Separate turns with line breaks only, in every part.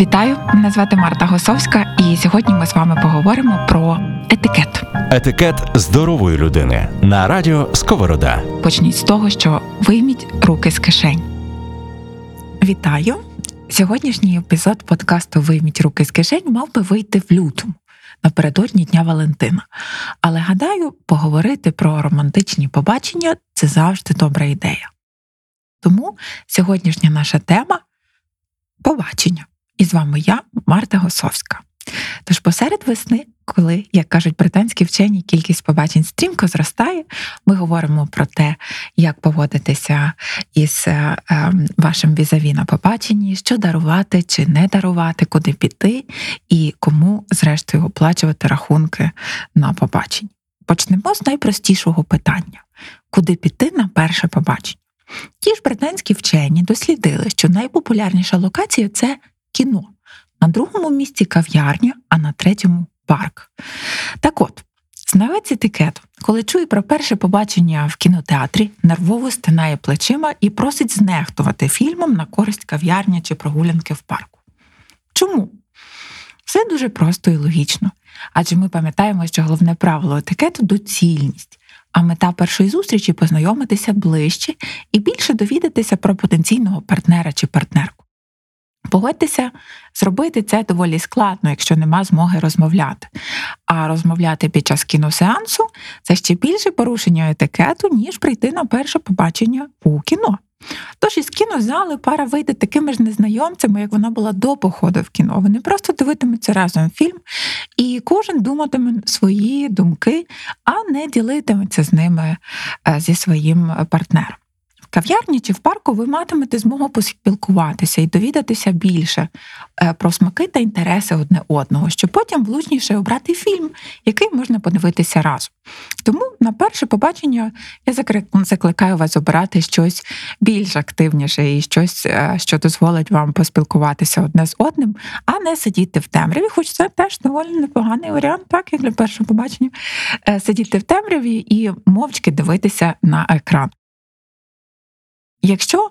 Вітаю, мене звати Марта Госовська, і сьогодні ми з вами поговоримо про етикет.
Етикет здорової людини на радіо Сковорода.
Почніть з того, що вийміть руки з кишень. Вітаю! Сьогоднішній епізод подкасту Вийміть руки з кишень мав би вийти в лютому напередодні Дня Валентина. Але гадаю, поговорити про романтичні побачення це завжди добра ідея. Тому сьогоднішня наша тема побачення. І з вами я, Марта Госовська. Тож посеред весни, коли, як кажуть британські вчені, кількість побачень стрімко зростає, ми говоримо про те, як поводитися із е, е, вашим візаві на побаченні, що дарувати чи не дарувати, куди піти, і кому, зрештою, оплачувати рахунки на побаченні. Почнемо з найпростішого питання: куди піти на перше побачення? Ті ж британські вчені дослідили, що найпопулярніша локація це кіно. На другому місці кав'ярня, а на третьому парк. Так от, знавець етикету, коли чує про перше побачення в кінотеатрі, нервово стинає плечима і просить знехтувати фільмом на користь кав'ярня чи прогулянки в парку. Чому? Все дуже просто і логічно. Адже ми пам'ятаємо, що головне правило етикету доцільність, а мета першої зустрічі познайомитися ближче і більше довідатися про потенційного партнера чи партнерку. Погодьтеся, зробити це доволі складно, якщо нема змоги розмовляти. А розмовляти під час кіносеансу це ще більше порушення етикету, ніж прийти на перше побачення у кіно. Тож із кінозали пара вийде такими ж незнайомцями, як вона була до походу в кіно. Вони просто дивитимуться разом фільм, і кожен думатиме свої думки, а не ділитиметься з ними е, зі своїм партнером кав'ярні чи в парку ви матимете змогу поспілкуватися і довідатися більше е, про смаки та інтереси одне одного, щоб потім влучніше обрати фільм, який можна подивитися разом. Тому на перше побачення я закликаю вас обирати щось більш активніше і щось, е, що дозволить вам поспілкуватися одне з одним, а не сидіти в темряві. Хоч це теж доволі непоганий варіант, так як для першого побачення, е, сидіти в темряві і мовчки дивитися на екран. Якщо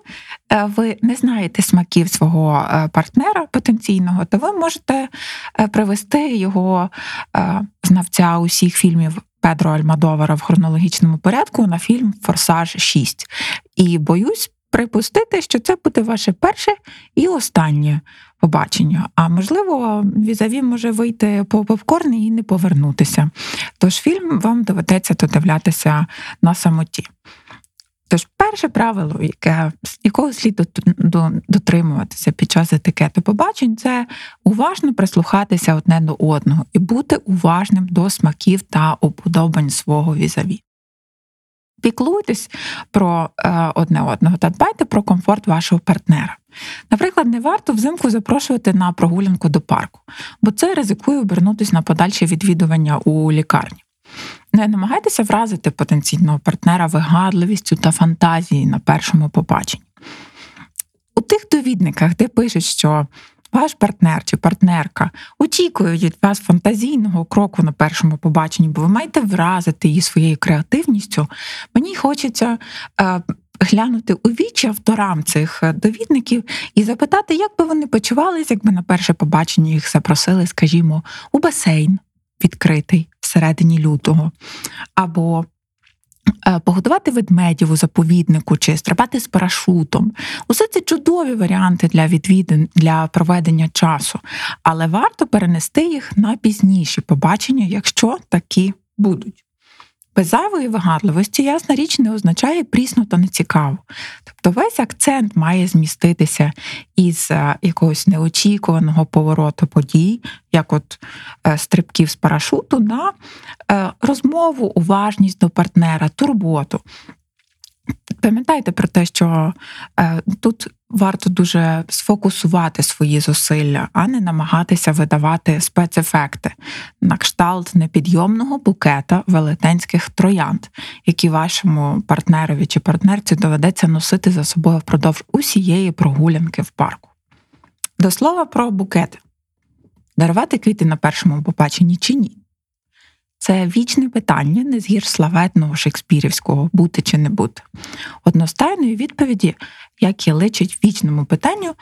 е, ви не знаєте смаків свого е, партнера потенційного, то ви можете е, привести його знавця усіх фільмів Педро Альмадовара в хронологічному порядку на фільм Форсаж 6. І боюсь припустити, що це буде ваше перше і останнє побачення. А можливо, візаві може вийти по попкорн і не повернутися. Тож фільм вам доведеться додивлятися на самоті. Тож, перше правило, яке якого слід дотримуватися під час етикету побачень, це уважно прислухатися одне до одного і бути уважним до смаків та уподобань свого візаві. Піклуйтесь про е, одне одного та дбайте про комфорт вашого партнера. Наприклад, не варто взимку запрошувати на прогулянку до парку, бо це ризикує обернутися на подальше відвідування у лікарні. Не намагайтеся вразити потенційного партнера вигадливістю та фантазією на першому побаченні. У тих довідниках, де пишуть, що ваш партнер чи партнерка очікує від вас фантазійного кроку на першому побаченні, бо ви маєте вразити її своєю креативністю, мені хочеться. Е, Глянути у вічі авторам цих довідників і запитати, як би вони почувалися, якби на перше побачення їх запросили, скажімо, у басейн відкритий всередині лютого, або е, Погодувати ведмедів у заповіднику чи стрибати з парашутом. Усе це чудові варіанти для відвідин для проведення часу, але варто перенести їх на пізніші побачення, якщо такі будуть. Без зайвої вигадливості, ясна річ, не означає прісно та нецікаво. Тобто весь акцент має зміститися із е, якогось неочікуваного повороту подій, як от е, стрибків з парашуту, на е, розмову, уважність до партнера, турботу. Пам'ятайте про те, що тут варто дуже сфокусувати свої зусилля, а не намагатися видавати спецефекти на кшталт непідйомного букета велетенських троянд, які вашому партнерові чи партнерці доведеться носити за собою впродовж усієї прогулянки в парку. До слова про букети. Дарувати квіти на першому побаченні чи ні? Це вічне питання, не згірш славетного шекспірівського бути чи не бути. Одностайної відповіді, як і личить вічному питанню,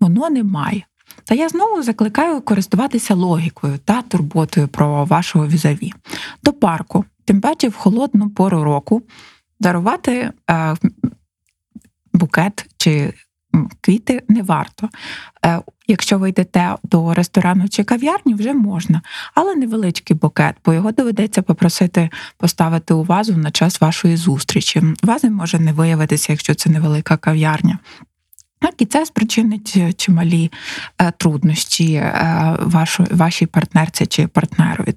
воно немає. Та я знову закликаю користуватися логікою та турботою про вашого візаві. До парку, тим паче в холодну пору року, дарувати е, букет чи квіти не варто. Е, якщо ви йдете до ресторану чи кав'ярні, вже можна, але невеличкий букет, бо його доведеться попросити поставити у вазу на час вашої зустрічі. Вази може не виявитися, якщо це невелика кав'ярня. Так, і це спричинить чималі е, труднощі е, вашій партнерці чи партнерові.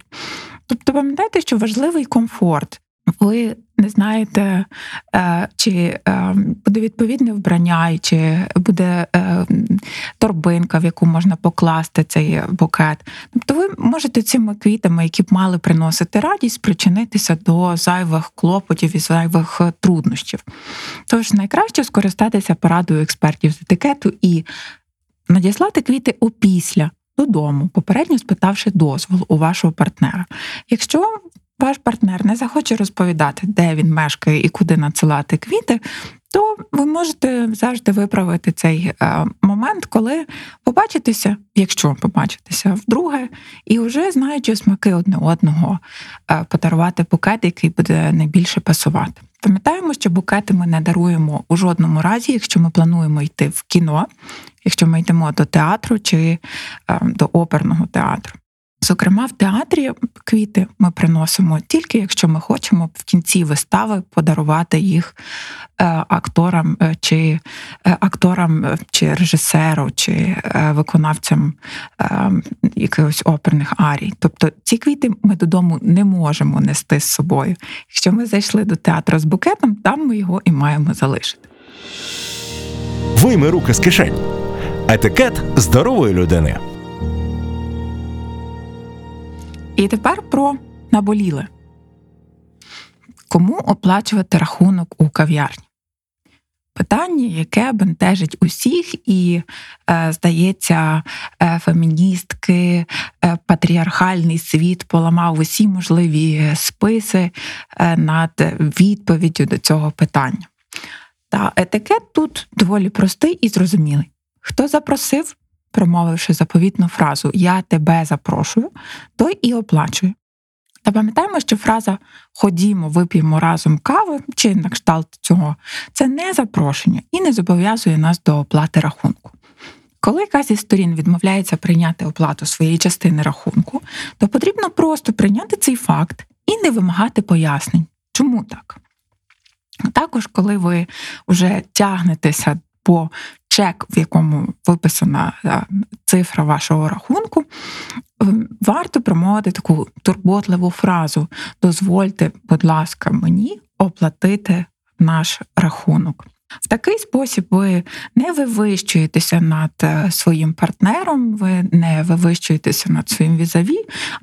Тобто, пам'ятайте, що важливий комфорт. Ви не знаєте, е, чи буде відповідне вбрання, чи буде торбинка, в яку можна покласти цей букет. Тобто, ви можете цими квітами, які б мали приносити радість, спричинитися до зайвих клопотів і зайвих труднощів. Тож найкраще скористатися порадою експертів з етикету і надіслати квіти опісля додому, попередньо спитавши дозволу у вашого партнера. Якщо ваш партнер не захоче розповідати, де він мешкає і куди надсилати квіти, то ви можете завжди виправити цей е, момент, коли побачитеся, якщо побачитеся вдруге, і вже знаючи смаки одне одного, е, подарувати букет, який буде найбільше пасувати. Пам'ятаємо, що букети ми не даруємо у жодному разі, якщо ми плануємо йти в кіно, якщо ми йдемо до театру чи е, до оперного театру. Зокрема, в театрі квіти ми приносимо тільки якщо ми хочемо в кінці вистави подарувати їх е, акторам е, чи е, акторам чи режисеру, чи виконавцям якихось оперних арій. Тобто ці квіти ми додому не можемо нести з собою. Якщо ми зайшли до театру з букетом, там ми його і маємо залишити.
Вийми руки з кишень. Етикет здорової людини.
І тепер про наболіле. Кому оплачувати рахунок у кав'ярні? Питання, яке бентежить усіх, і, е, здається, е, феміністки, е, патріархальний світ поламав усі можливі списи над відповіддю до цього питання. Та етикет тут доволі простий і зрозумілий. Хто запросив, промовивши заповітну фразу Я тебе запрошую, той і оплачує. Та пам'ятаємо, що фраза Ходімо, вип'ємо разом кави чи на кшталт цього це не запрошення і не зобов'язує нас до оплати рахунку. Коли якась із сторін відмовляється прийняти оплату своєї частини рахунку, то потрібно просто прийняти цей факт і не вимагати пояснень, чому так. Також, коли ви вже тягнетеся по чек, в якому виписана е, цифра вашого рахунку, варто промовити таку турботливу фразу: дозвольте, будь ласка, мені оплатити наш рахунок. В такий спосіб ви не вивищуєтеся над е, своїм партнером, ви не вивищуєтеся над своїм візаві,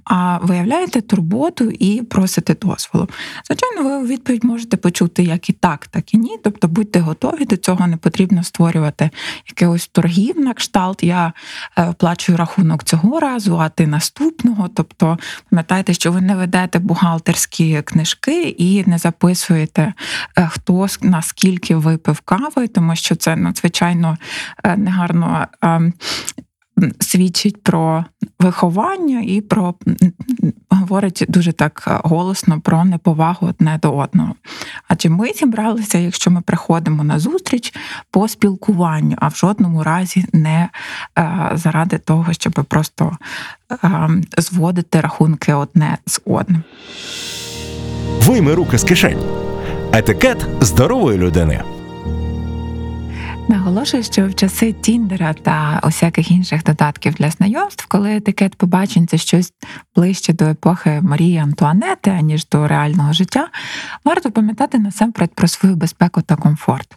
а виявляєте турботу і просите дозволу. Звичайно, ви у відповідь можете почути як і так, так і ні. Тобто будьте готові до цього, не потрібно створювати якихось торгів на кшталт. Я е, оплачую рахунок цього разу, а ти наступного. Тобто, пам'ятайте, що ви не ведете бухгалтерські книжки і не записуєте, е, хто наскільки випив випив кави, тому що це надзвичайно е, негарно е, свідчить про виховання і про говорить дуже так голосно про неповагу одне до одного. Адже ми зібралися, якщо ми приходимо на зустріч по спілкуванню, а в жодному разі не е, заради того, щоб просто зводити рахунки одне з одним.
Вийми руки з кишень. Етикет здорової людини.
Наголошую, що в часи Тіндера та усяких інших додатків для знайомств, коли етикет побачень це щось ближче до епохи Марії Антуанети, аніж до реального життя, варто пам'ятати насамперед про свою безпеку та комфорт.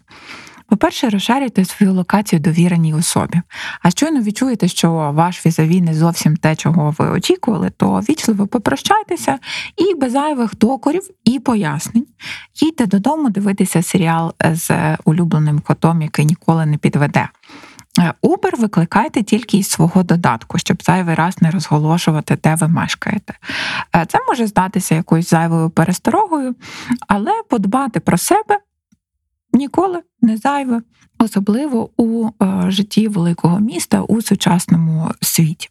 По-перше, розшарюйте свою локацію довіреній особі. А щойно відчуєте, що ваш візаві не зовсім те, чого ви очікували, то вічливо попрощайтеся і без зайвих докорів і пояснень. Їдьте додому дивитися серіал з улюбленим котом, який ніколи не підведе. Uber викликайте тільки із свого додатку, щоб зайвий раз не розголошувати, де ви мешкаєте. Це може здатися якоюсь зайвою пересторогою, але подбати про себе ніколи не зайве, особливо у е, житті великого міста у сучасному світі.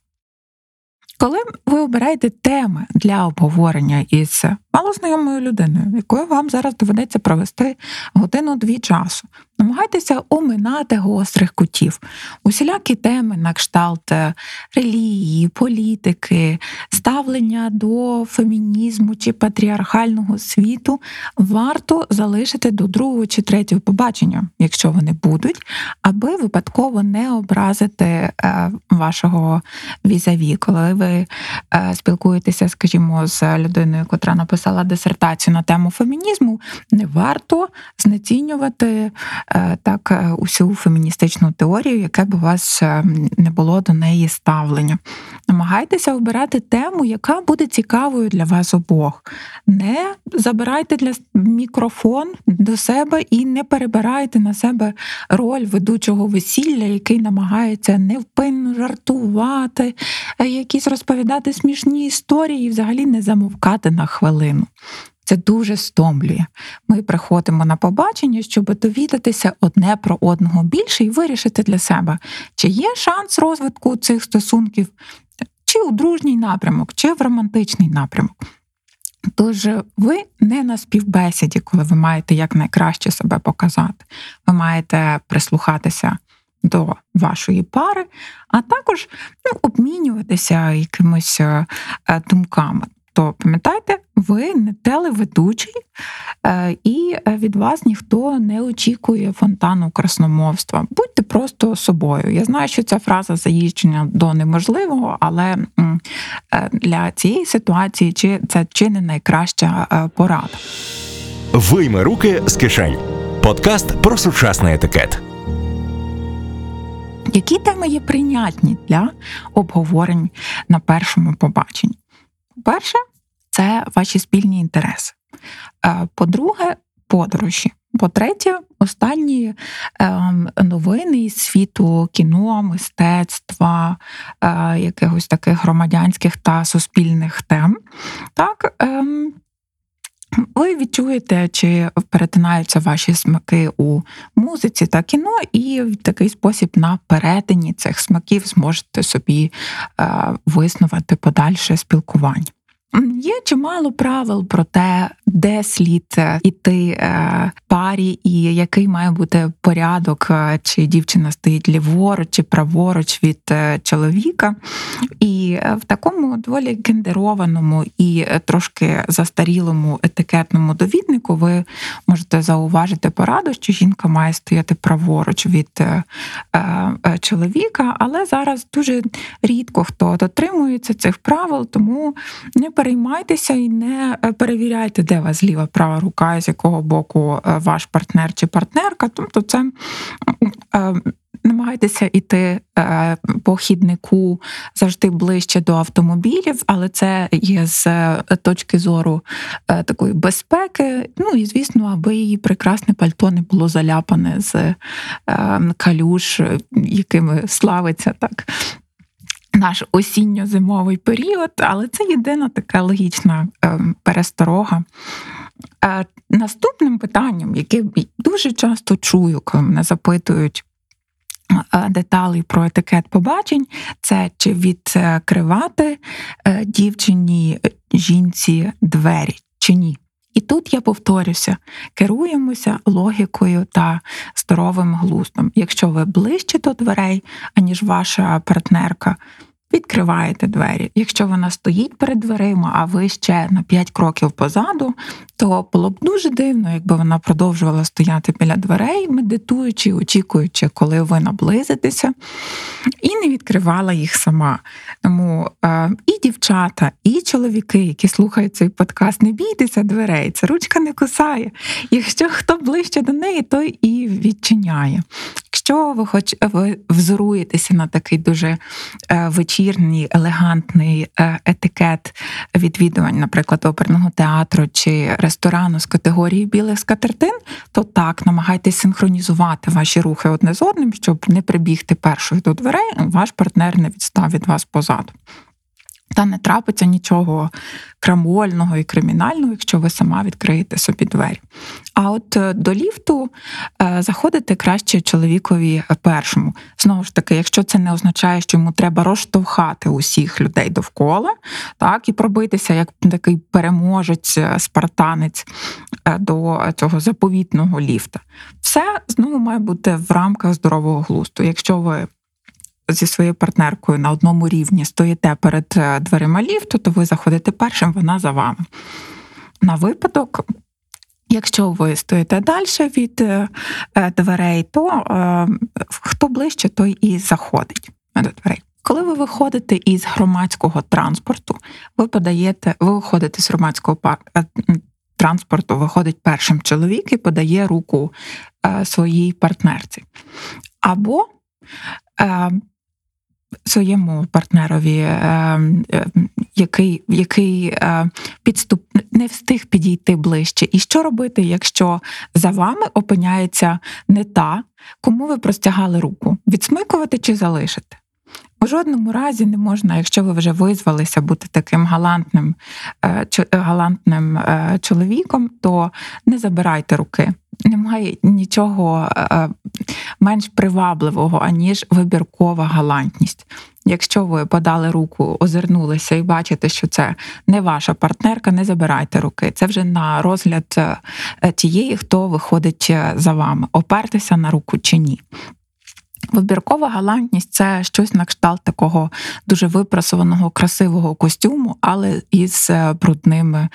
Коли ви обираєте теми для обговорення із малознайомою людиною, якою вам зараз доведеться провести годину-дві часу, намагайтеся оминати гострих кутів. Усілякі теми на кшталт е, релігії, політики, ставлення до фемінізму чи патріархального світу варто залишити до другого чи третього побачення, якщо вони будуть, аби випадково не образити е, вашого візаві, коли ви е, спілкуєтеся, скажімо, з людиною, котра написала дисертацію на тему фемінізму, не варто знецінювати е, так е, усю феміністичну теорію, яке б у вас не було до неї ставлення. Намагайтеся обирати тему, яка буде цікавою для вас обох. Не забирайте для мікрофон до себе і не перебирайте на себе роль ведучого весілля, який намагається невпинно жартувати, якісь розповідати смішні історії і взагалі не замовкати на хвилину. Це дуже стомлює. Ми приходимо на побачення, щоб довідатися одне про одного більше і вирішити для себе, чи є шанс розвитку цих стосунків, чи у дружній напрямок, чи в романтичний напрямок. Тож ви не на співбесіді, коли ви маєте якнайкраще себе показати. Ви маєте прислухатися до вашої пари, а також ну, обмінюватися якимись е, думками. То пам'ятайте, ви не телеведучий, е, і від вас ніхто не очікує фонтану красномовства. Будьте просто собою. Я знаю, що ця фраза заїждження до неможливого, але для цієї ситуації чи це чи не найкраща порада.
Вийми руки з кишень. Подкаст про сучасний етикет.
Які теми є прийнятні для обговорень на першому побаченні? По-перше, це ваші спільні інтереси. Е, по-друге, подорожі. По-третє, останні ем, новини із світу кіно, мистецтва, е, якихось таких громадянських та суспільних тем. Так, ем, ви відчуєте, чи перетинаються ваші смаки у музиці та кіно, і в такий спосіб на перетині цих смаків зможете собі е, виснувати подальше спілкування. Є чимало правил про те, де слід е, іти е, парі, і який має бути порядок, чи дівчина стоїть ліворуч чи праворуч від чоловіка. І в такому доволі гендерованому і трошки застарілому етикетному довіднику ви можете зауважити пораду, що жінка має стояти праворуч від чоловіка, але зараз дуже рідко хто дотримується цих правил, тому не переймайтеся і не е, перевіряйте, де вас ліва права рука, з якого боку е, ваш партнер чи партнерка. Тобто, це е, намагайтеся йти по хіднику завжди ближче до автомобілів, але це є з точки зору такої безпеки. Ну і звісно, аби її прекрасне пальто не було заляпане з калюш, якими славиться так наш осінньо-зимовий період, але це єдина така логічна пересторога. Е, наступним питанням, яке дуже часто чую, коли мене запитують е, деталі про етикет побачень, це чи відкривати е, дівчині жінці двері чи ні. І тут я повторюся: керуємося логікою та здоровим глуздом. Якщо ви ближче до дверей, аніж ваша партнерка, відкриваєте двері. Якщо вона стоїть перед дверима, а ви ще на 5 кроків позаду, то було б дуже дивно, якби вона продовжувала стояти біля дверей, медитуючи, очікуючи, коли ви наблизитеся, і не відкривала їх сама. Тому е, і дівчата, і чоловіки, які слухають цей подкаст, не бійтеся дверей, це ручка не кусає. Якщо хто ближче до неї, той і відчиняє. Якщо ви хоч ви взоруєтеся на такий дуже е, вечірній, елегантний е, етикет відвідувань, наприклад, оперного театру чи ресторану з категорії білих скатертин, то так намагайтесь синхронізувати ваші рухи одне з одним, щоб не прибігти першою до дверей, ваш партнер не відстав від вас позаду. Та не трапиться нічого крамольного і кримінального, якщо ви сама відкриєте собі двері. А от е, до ліфту е, заходити краще чоловікові першому. Знову ж таки, якщо це не означає, що йому треба розштовхати усіх людей довкола, так і пробитися як такий переможець, е, спартанець до цього заповітного ліфта, все знову має бути в рамках здорового глузду. Якщо ви зі своєю партнеркою на одному рівні стоїте перед е, дверима ліфту, то ви заходите першим, вона за вами. На випадок, якщо ви стоїте далі від е, е, дверей, то хто ближче, той і заходить до дверей. Коли ви виходите із громадського транспорту, ви подаєте, ви виходите з громадського транспорту, виходить першим чоловік і подає руку своїй партнерці. Або своєму партнерові, е, е, який який е, підступ не встиг підійти ближче. І що робити, якщо за вами опиняється не та, кому ви простягали руку? Відсмикувати чи залишити? У жодному разі не можна, якщо ви вже визвалися бути таким галантним галантним чоловіком, то не забирайте руки. Немає нічого менш привабливого, аніж вибіркова галантність. Якщо ви подали руку, озирнулися і бачите, що це не ваша партнерка, не забирайте руки. Це вже на розгляд е, тієї, хто виходить е, за вами, опертися на руку чи ні. Вибіркова галантність це щось на кшталт такого дуже випрасованого, красивого костюму, але із е, брудними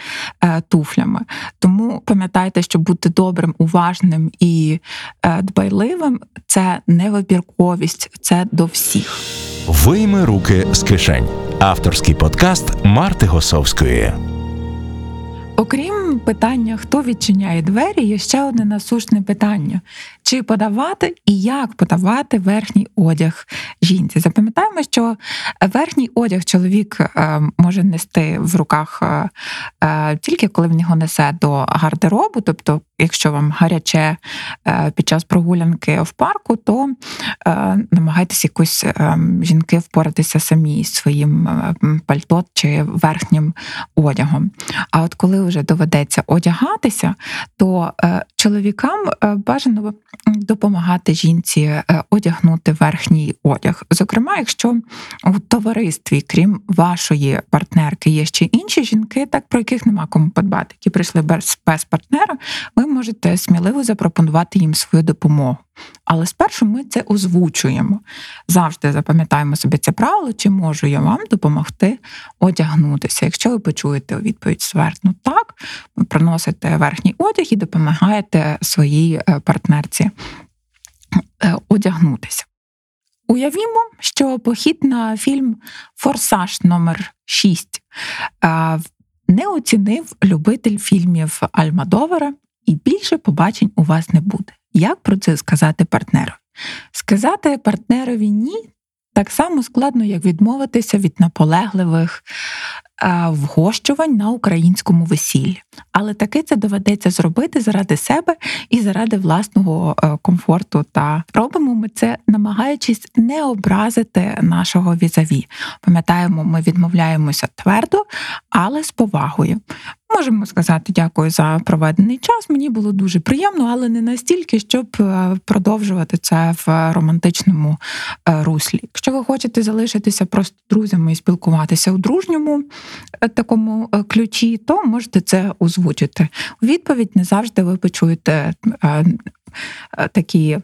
е, туфлями. Тому пам'ятайте, що бути добрим, уважним і е, дбайливим це не вибірковість, це до всіх.
Вийми руки з кишень. Авторський подкаст Марти Госовської.
Окрім питання, хто відчиняє двері, є ще одне насущне питання: чи подавати і як подавати верхній одяг жінці? Запам'ятаємо, що верхній одяг чоловік е, може нести в руках е, е, тільки коли в нього несе до гардеробу, тобто, якщо вам гаряче під час прогулянки в парку, то намагайтесь якось жінки впоратися самі з своїм пальто чи верхнім одягом. А от коли вже доведеться одягатися, то чоловікам бажано допомагати жінці е, одягнути верхній одяг. Зокрема, якщо у товаристві, крім вашої партнерки, є ще інші жінки, так про яких нема кому подбати, які прийшли без, без партнера, ви можете сміливо запропонувати їм свою допомогу. Але спершу ми це озвучуємо. Завжди запам'ятаємо собі це правило, чи можу я вам допомогти одягнутися. Якщо ви почуєте у відповідь сверхну так, ви приносите верхній одяг і допомагаєте своїй е, партнерці е, одягнутися. Уявімо, що похід на фільм Форсаж номер 6 е, не оцінив любитель фільмів Альмадовара, і більше побачень у вас не буде. Як про це сказати партнеру? Сказати партнерові ні так само складно, як відмовитися від наполегливих вгощувань на українському весіллі. Але таки це доведеться зробити заради себе і заради власного е, комфорту. Та робимо ми це, намагаючись не образити нашого візаві. Пам'ятаємо, ми відмовляємося твердо, але з повагою. Можемо сказати дякую за проведений час. Мені було дуже приємно, але не настільки, щоб е, продовжувати це в романтичному е, руслі. Якщо ви хочете залишитися просто друзями і спілкуватися у дружньому е, такому ключі, то можете це озвучити. У відповідь не завжди ви почуєте. Такі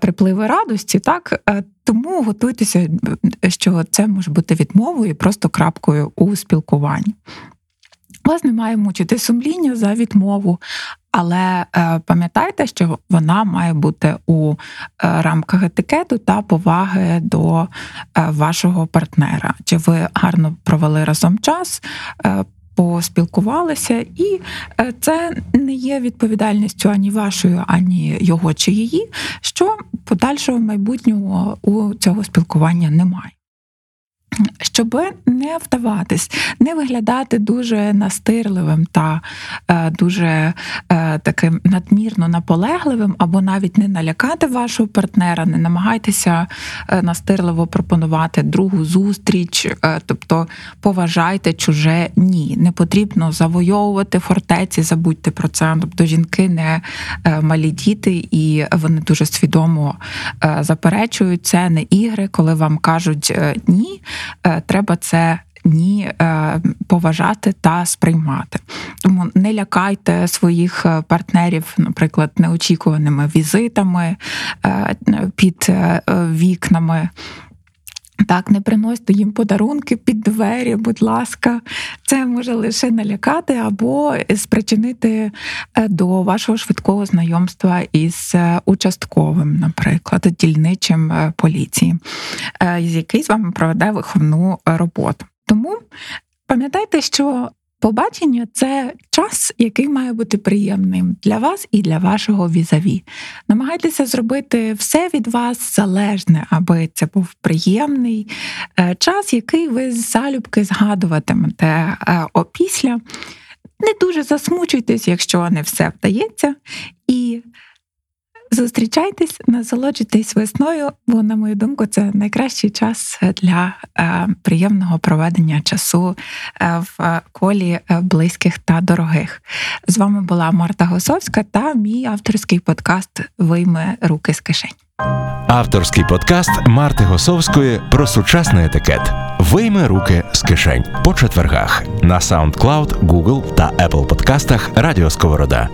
припливи радості, так тому готуйтеся, що це може бути відмовою, просто крапкою у спілкуванні. Вас не має мучити сумління за відмову, але е, пам'ятайте, що вона має бути у е, рамках етикету та поваги до е, вашого партнера. Чи ви гарно провели разом час? Поспілкувалися, і це не є відповідальністю ані вашою, ані його чи її, що подальшого майбутнього у цього спілкування немає. Щоб не вдаватись, не виглядати дуже настирливим та е, дуже е, таким надмірно наполегливим, або навіть не налякати вашого партнера, не намагайтеся е, настирливо пропонувати другу зустріч, тобто поважайте чуже ні. Не потрібно завойовувати фортеці, забудьте про це. Тобто жінки не малі діти, і вони дуже свідомо заперечують це не ігри, коли вам кажуть ні, треба це. Ні, е, поважати та сприймати. Тому не лякайте своїх е, партнерів, наприклад, неочікуваними візитами е, під е, вікнами. Так, не приносьте їм подарунки під двері, будь ласка, це може лише налякати або спричинити е, до вашого швидкого знайомства із е, участковим, наприклад, дільничим е, поліції, з який з вами проведе виховну роботу. Тому пам'ятайте, що Побачення це час, який має бути приємним для вас і для вашого візаві. Намагайтеся зробити все від вас залежне, аби це був приємний е, час, який ви залюбки згадуватимете е, опісля. Не дуже засмучуйтесь, якщо не все вдається. І Зустрічайтесь, насолоджуйтесь весною, бо, на мою думку, це найкращий час для е, приємного проведення часу е, в колі е, близьких та дорогих. З вами була Марта Госовська та мій авторський подкаст Вийми руки з кишень.
Авторський подкаст Марти Госовської про сучасний етикет. Вийми руки з кишень по четвергах на SoundCloud, Google та Apple подкастах Радіо Сковорода.